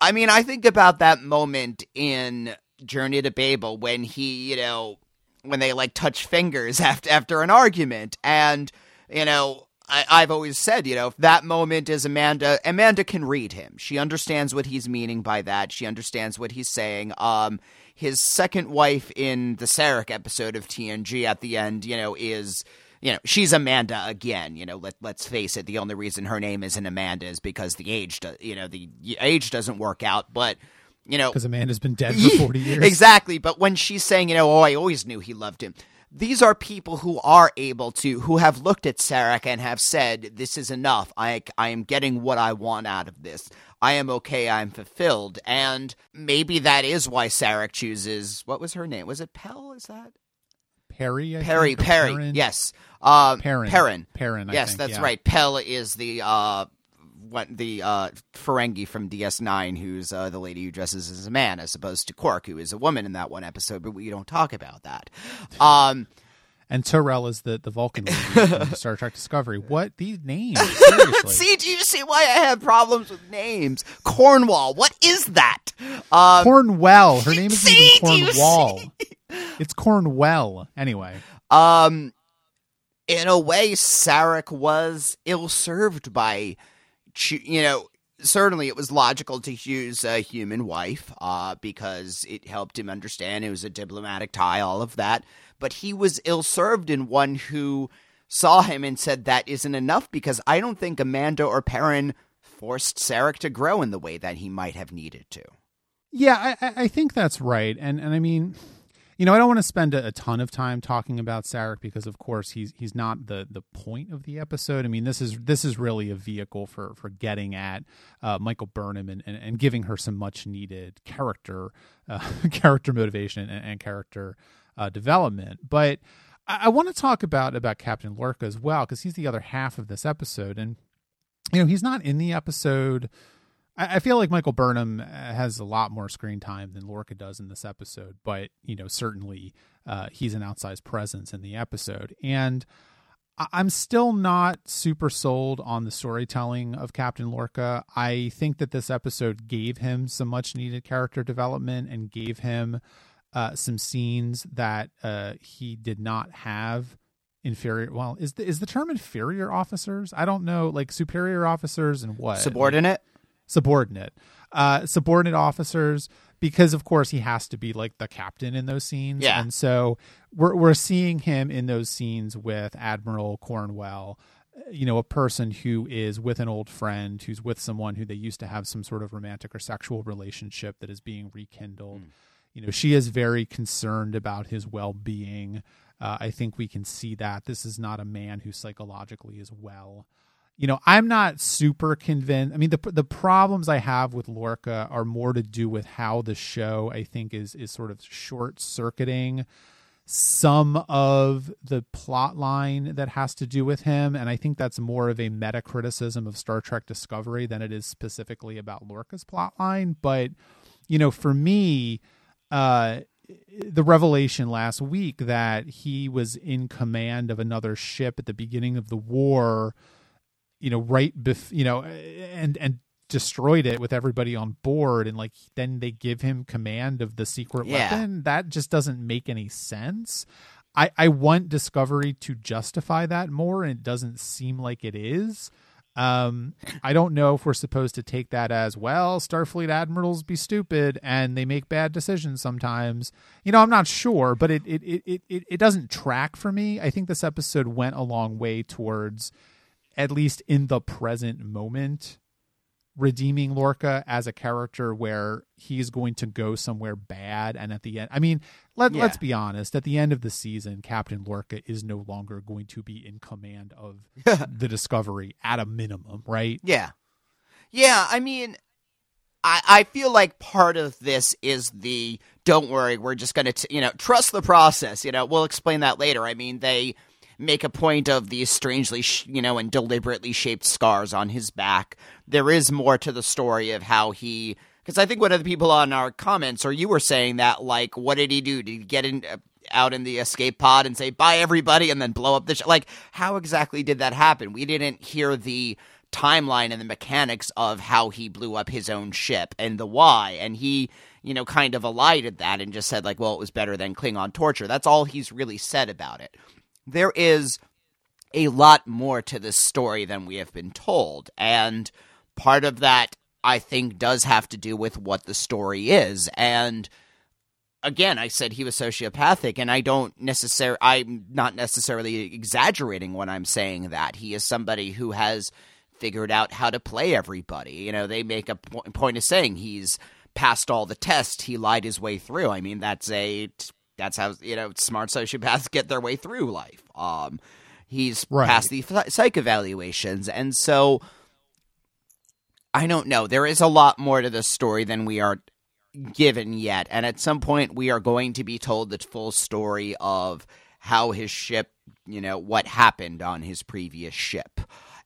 I mean, I think about that moment in Journey to Babel when he, you know, when they like touch fingers *laughs* after after an argument and you know I, I've always said, you know, that moment is Amanda. Amanda can read him. She understands what he's meaning by that. She understands what he's saying. Um, his second wife in the Sarek episode of TNG at the end, you know, is you know she's Amanda again. You know, let let's face it. The only reason her name isn't Amanda is because the age, do, you know, the age doesn't work out. But you know, because Amanda's been dead for *laughs* 40 years. Exactly. But when she's saying, you know, oh, I always knew he loved him. These are people who are able to, who have looked at Sarek and have said, this is enough. I, I am getting what I want out of this. I am okay. I'm fulfilled. And maybe that is why Sarek chooses, what was her name? Was it Pel? Is that? Perry, I Perry, think, Perry, Perrin? yes, um, Perrin, Perrin, Perrin. I yes, think, that's yeah. right. Pel is the uh, what the uh, Ferengi from DS9, who's uh, the lady who dresses as a man, as opposed to Quark, who is a woman in that one episode. But we don't talk about that. Um, and T'Rell is the the Vulcan from *laughs* Star Trek Discovery. What these names? *laughs* Seriously. see, do you see why I have problems with names? Cornwall. What is that? Um, Cornwell. Her *laughs* name is see, even Cornwall. It's Cornwell. Anyway. Um, in a way, Sarek was ill served by you know, certainly it was logical to use a human wife uh, because it helped him understand it was a diplomatic tie, all of that. But he was ill served in one who saw him and said that isn't enough because I don't think Amanda or Perrin forced Sarek to grow in the way that he might have needed to. Yeah, I, I think that's right, and and I mean, you know, I don't want to spend a, a, ton of time talking about Sarek because, of course, he's he's not the the point of the episode. I mean, this is this is really a vehicle for for getting at uh, Michael Burnham and, and, and giving her some much needed character uh, *laughs* character motivation and, and character uh, development. But I, I want to talk about about Captain Lorca as well because he's the other half of this episode, and you know, he's not in the episode I, feel like Michael Burnham uh, has a lot more screen time than Lorca does in this episode, but you know certainly uh, he's an outsized presence in the episode, and I'm still not super sold on the storytelling of Captain Lorca. I think that this episode gave him some much needed character development and gave him uh, some scenes that uh, he did not have inferior well is the is the term inferior officers? I don't know like superior officers and what. Subordinate subordinate uh, subordinate officers because of course he has to be like the captain in those scenes. Yeah. And so we're we're seeing him in those scenes with Admiral Cornwell, you know, a person who is with an old friend, who's with someone who they used to have some sort of romantic or sexual relationship that is being rekindled. You know, she is very concerned about his well-being. Uh, I think we can see that this is not a man who psychologically is well you know, I'm not super convinced. I mean, the the problems I have with Lorca are more to do with how the show I think is is sort of short circuiting some of the plot line that has to do with him and i think that's more of a meta criticism of star trek discovery than it is specifically about lorca's plot line but you know for me uh the revelation last week that he was in command of another ship at the beginning of the war you know right bef- you know and and destroyed it with everybody on board and like then they give him command of the secret Yeah. weapon that just doesn't make any sense. I i want discovery to justify that more and it doesn't seem like it is. Um i don't know if we're supposed to take that as well starfleet admirals be stupid and they make bad decisions sometimes. You know i'm not sure but it it it it, it doesn't track for me. I think this episode went a long way towards at least in the present moment redeeming Lorca as a character where he's going to go somewhere bad and at the end I mean let Yeah. let's be honest at the end of the season Captain Lorca is no longer going to be in command of *laughs* the Discovery at a minimum right Yeah. Yeah, I mean I I feel like part of this is the don't worry, we're just going to you know, trust the process, you know. We'll explain that later. I mean, they make a point of these strangely, sh- you know, and deliberately shaped scars on his back. There is more to the story of how he because I think one of the people on our comments or you were saying that like what did he do? Did he get in uh, out in the escape pod and say bye everybody and then blow up the sh-? like how exactly did that happen? We didn't hear the timeline and the mechanics of how he blew up his own ship and the why and he you know kind of elided that and just said like well it was better than Klingon torture. That's all he's really said about it. There is a lot more to this story than we have been told. And part of that, I think, does have to do with what the story is. And again, I said he was sociopathic, and I don't necessarily, I'm not necessarily exaggerating when I'm saying that. He is somebody who has figured out how to play everybody. You know, they make a po- point of saying he's passed all the tests, he lied his way through. I mean, that's a. That's how you know smart sociopaths get their way through life. Um, he's Right. passed the psych- psych evaluations, and so I don't know. There is a lot more to this story than we are given yet, and at some point we are going to be told the full story of how his ship, you know, what happened on his previous ship,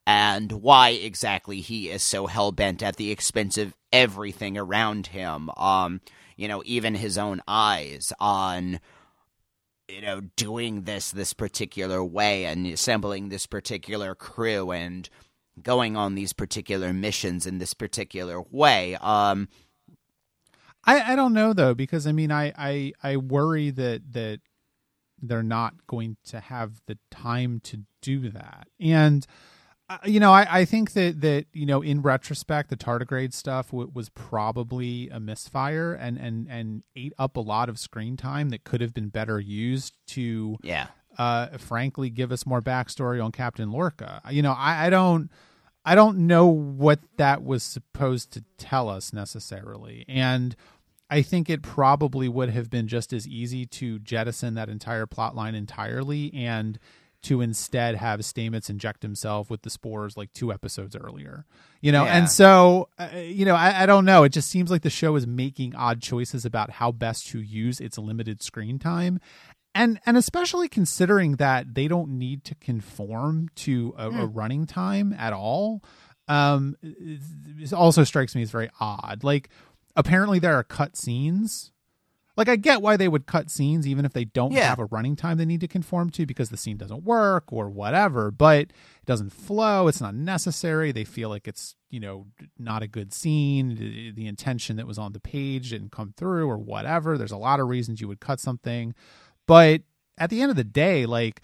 and why exactly he is so hell bent at the expense of everything around him. Um, you know, even his own eyes on you know doing this this particular way and assembling this particular crew and going on these particular missions in this particular way. Um I, I don't know though because I mean I, I I worry that that they're not going to have the time to do that. And uh, you know I, I think that that you know in retrospect the tardigrade stuff w- was probably a misfire and and and ate up a lot of screen time that could have been better used to yeah uh, frankly give us more backstory on Captain Lorca. You know, I, I don't I don't know what that was supposed to tell us necessarily. And I think it probably would have been just as easy to jettison that entire plot line entirely and to instead have Stamets inject himself with the spores like two episodes earlier. You know, Yeah. and so uh, you know, I, I don't know. It just seems like the show is making odd choices about how best to use its limited screen time and and especially considering that they don't need to conform to a, a running time at all um it, it also strikes me as very odd like apparently there are cut scenes like i get why they would cut scenes even if they don't Yeah. have a running time they need to conform to because the scene doesn't work or whatever but it doesn't flow it's not necessary they feel like it's you know not a good scene the, intention that was on the page didn't come through or whatever there's a lot of reasons you would cut something but at the end of the day, like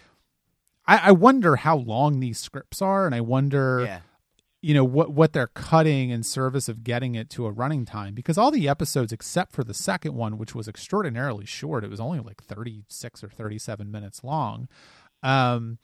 I, I wonder how long these scripts are, and I wonder yeah you know what what they're cutting in service of getting it to a running time because all the episodes except for the second one which was extraordinarily short it was only like 36 or 37 minutes long um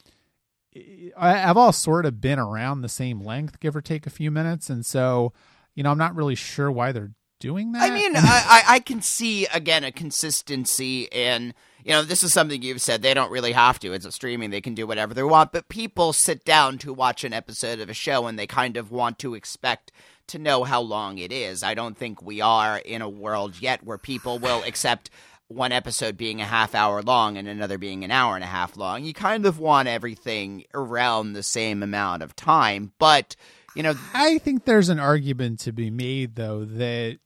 I, have all sort of been around the same length give or take a few minutes. And so you know i'm not really sure why they're doing that. I mean, *laughs* I, I, I can see again a consistency in you know this is something you've said they don't really have to. It's a streaming; they can do whatever they want. But people sit down to watch an episode of a show, and they kind of want to expect to know how long it is. I don't think we are in a world yet where people will accept one episode being a half hour long and another being an hour and a half long. You kind of want everything around the same amount of time, but you know, I think there's an argument to be made though that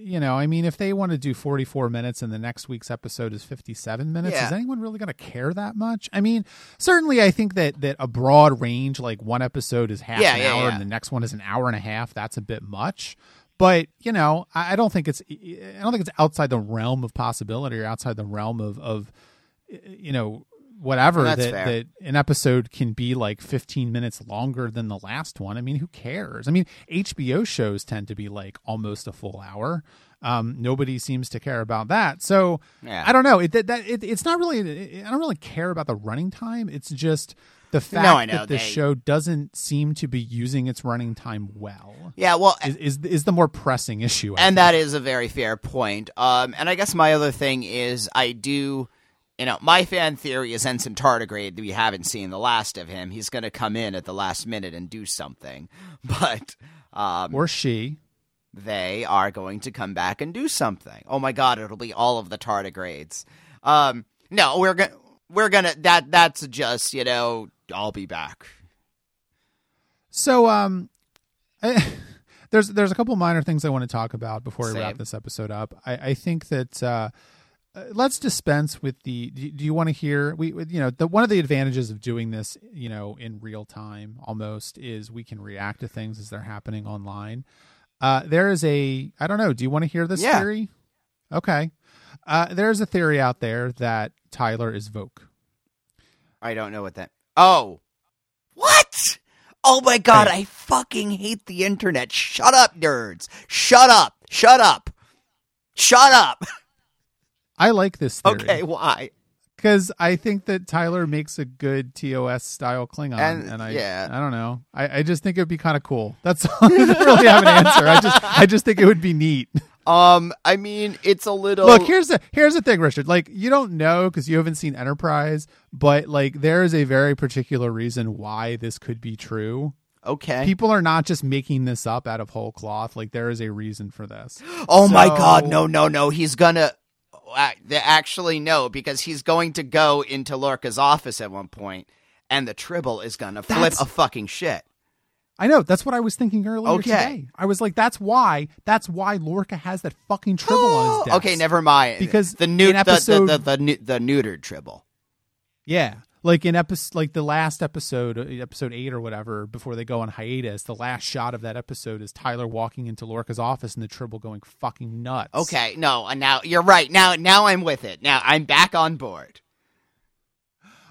you know, I mean, if they want to do 44 minutes and the next week's episode is 57 minutes, yeah. is anyone really going to care that much? I mean, certainly I think that that a broad range, like one episode is half yeah, an yeah, hour and the next one is an hour and a half, that's a bit much. But you know, I don't think it's I don't think it's outside the realm of possibility or outside the realm of of you know whatever that, that an episode can be like 15 minutes longer than the last one. I mean, who cares? I mean, HBO shows tend to be like almost a full hour. Um, nobody seems to care about that. So yeah. I don't know. It, that, it, it's not really. I don't really care about the running time. It's just the fact no, that the they... show doesn't seem to be using its running time well. Yeah, well, is is, is the more pressing issue, I and think. that is a very fair point. Um, and I guess my other thing is I do you know, my fan theory is Ensign Tardigrade. We haven't seen the last of him. He's going to come in at the last minute and do something, *laughs* but um, or she, they are going to come back and do something. Oh my God, it'll be all of the tardigrades. Um, no, we're gonna we're gonna that that's just you know I'll be back. So um, I, *laughs* there's there's a couple minor things I want to talk about before Same. we wrap this episode up. I, I think that. Uh, uh, let's dispense with the do, do you want to hear we you know the one of the advantages of doing this you know in real time almost is we can react to things as they're happening online. Uh there is a i don't know do you want to hear this yeah. theory? Okay. Uh there's a theory out there that tyler is Voq i don't know what that oh what? Oh my god i fucking hate the internet. Shut up nerds. Shut up. Shut up. Shut up *laughs* I like this theory. Okay, why? Because I think that Tyler makes a good TOS style Klingon, and, and I, yeah. I don't know. I, I just think it would be kind of cool. That's *laughs* all. I don't really have an answer. I just, I just think it would be neat. Um, I mean, it's a little. Look, here's the here's the thing, Richard. Like, you don't know because you haven't seen Enterprise, but like, there is a very particular reason why this could be true. Okay. People are not just making this up out of whole cloth. Like, there is a reason for this. *gasps* Oh so, my God! No, no, no! He's gonna actually no, because he's going to go into Lorca's office at one point, and the Tribble is gonna flip that's... a fucking shit. I know. That's what I was thinking earlier okay. today. I was like, that's why. That's why Lorca has that fucking Tribble on his *gasps* desk. Okay, never mind. Because the new episode, the, the, the, the, the neutered Tribble. Yeah, like in episode like the last episode episode 8 or whatever before they go on hiatus the last shot of that episode is tyler walking into lorca's office and the tribble going fucking nuts. Okay no and now you're right. Now now i'm with it. Now i'm back on board.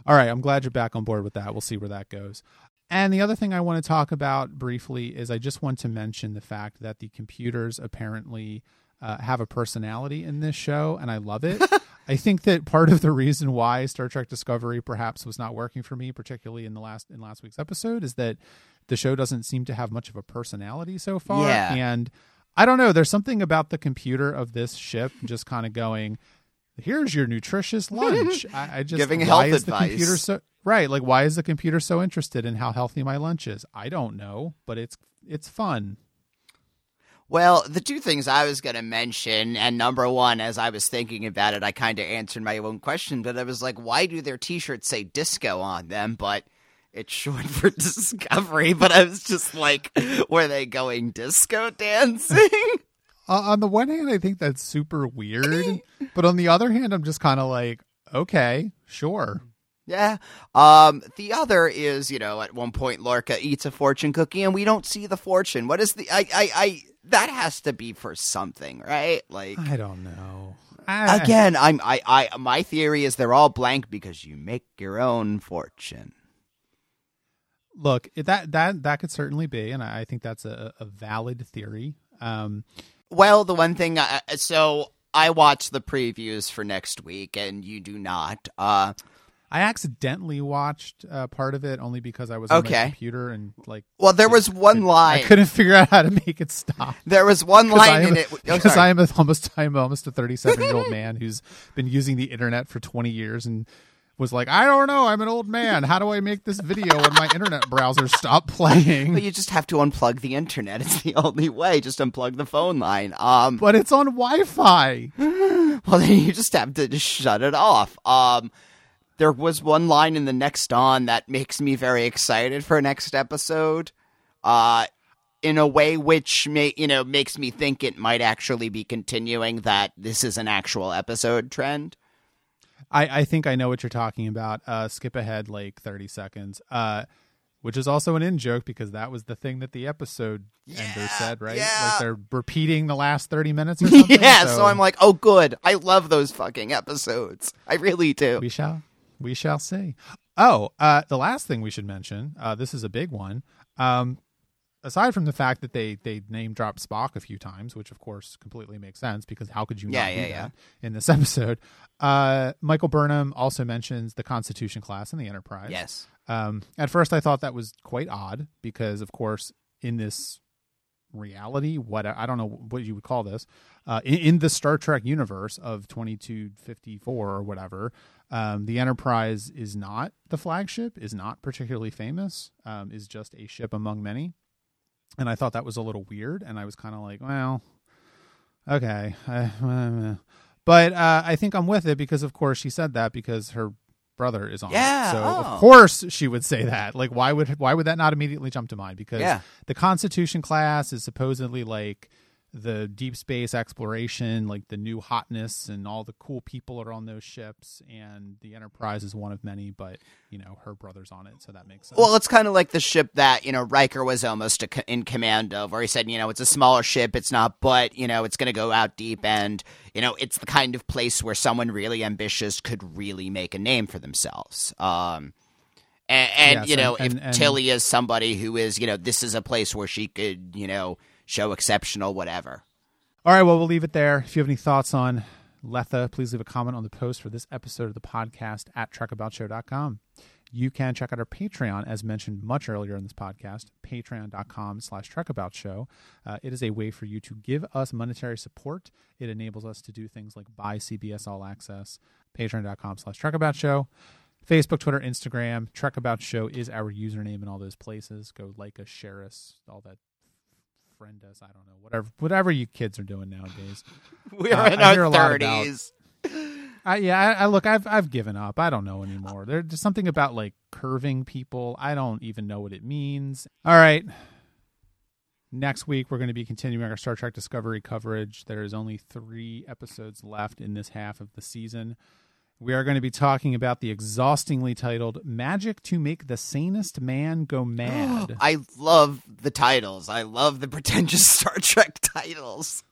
All right i'm glad you're back on board with that. We'll see where that goes. And the other thing i want to talk about briefly is i just want to mention the fact that the computers apparently uh, have a personality in this show and i love it *laughs* I think that part of the reason why Star Trek Discovery perhaps was not working for me, particularly in the last in last week's episode, is that the show doesn't seem to have much of a personality so far. Yeah. And I don't know, there's something about the computer of this ship just kind of going, Here's your nutritious *laughs* lunch. I, I just giving health advice. The computer so right? Like why is the computer so interested in how healthy my lunch is? I don't know, but it's it's fun. Well, the two things I was going to mention, and number one, as I was thinking about it, I kind of answered my own question, but I was like, why do their t shirts say disco on them? But it's short for *laughs* discovery, but I was just like, were they going disco dancing? *laughs* Uh, on the one hand, I think that's super weird, *laughs* but on the other hand, I'm just kind of like, okay, sure. Yeah. Um, the other is, you know, at one point Lorca eats a fortune cookie and we don't see the fortune. What is the I I, I that has to be for something, right? Like I don't know. I, again, I'm I, I my theory is they're all blank because you make your own fortune. look that that that could certainly be, and I, think that's a, a valid theory. Um, Well, the one thing, I, so I watched the previews for next week, and you do not. Uh, I accidentally watched uh, part of it only because I was on my computer and like well, there was one line. I couldn't figure out how to make it stop. There was one line am, in it. *laughs* Oh, because sorry. I am a, almost I'm almost a 37 year old man who's been using the internet for 20 years and was like, I don't know, I'm an old man. How do I make this video when my internet browser stop playing? But you just have to unplug the internet. It's the only way. Just unplug the phone line. Um, But it's on Wi-Fi. *laughs* well, then you just have to just shut it off. Um, there was one line in the next on that makes me very excited for next episode. Uh, in a way which may you know makes me think it might actually be continuing that this is an actual episode trend. I, I think I know what you're talking about. Uh, skip ahead like 30 seconds. Uh, which is also an in joke because that was the thing that the episode ender said, right? yeah. Like they're repeating the last 30 minutes or *laughs* something. yeah, so I'm like, oh, good. I love those fucking episodes. I really do. we shall we shall see oh uh the last thing we should mention uh this is a big one um aside from the fact that they they name drop spock a few times which of course completely makes sense because how could you Yeah, not do yeah, yeah. that in this *laughs* episode uh michael burnham also mentions the constitution class in the enterprise Yes. um at first i thought that was quite odd because of course in this reality what i don't know what you would call this uh in, in the star trek universe of 2254 or whatever um the enterprise is not the flagship is not particularly famous um is just a ship among many. And i thought that was a little weird and i was kind of like well okay uh, *laughs* but uh i think i'm with it because of course she said that because her brother is on Yeah, it so oh. of course she would say that like why would why would that not immediately jump to mind because Yeah. the constitution class is supposedly like the deep space exploration like the new hotness and all the cool people are on those ships and the enterprise is one of many but you know her brother's on it so that makes sense Well, it's kind of like the ship that you know Riker was almost a, in command of, where he said, you know, it's a smaller ship, it's not, but you know, it's going to go out deep, and you know, it's the kind of place where someone really ambitious could really make a name for themselves. Um, and, and Yes, you know, and- if and- Tilly is somebody who is, you know, this is a place where she could, you know, show exceptional whatever. All right, well, we'll leave it there. If you have any thoughts on Lethe, please leave a comment on the post for this episode of the podcast at trekaboutshow.com. You can check out our Patreon, as mentioned much earlier in this podcast, patreon.com slash trekaboutshow. Uh, it is a way for you to give us monetary support. It enables us to do things like buy CBS All Access, patreon.com slash trekaboutshow. Facebook, Twitter, Instagram, Trekabout Show is our username in all those places. Go like us, share us, all that friend us. I don't know, whatever, whatever you kids are doing nowadays. *laughs* We Uh, are in I our thirties. I, yeah, I, I look, I've I've given up. I don't know anymore. There's something about like curving people. I don't even know what it means. All right. Next week we're going to be continuing our Star Trek Discovery coverage. There is only three episodes left in this half of the season. We are going to be talking about the exhaustingly titled "Magic to Make the Sanest Man Go *gasps* Mad." I love the titles. I love the pretentious *laughs* Star Trek titles.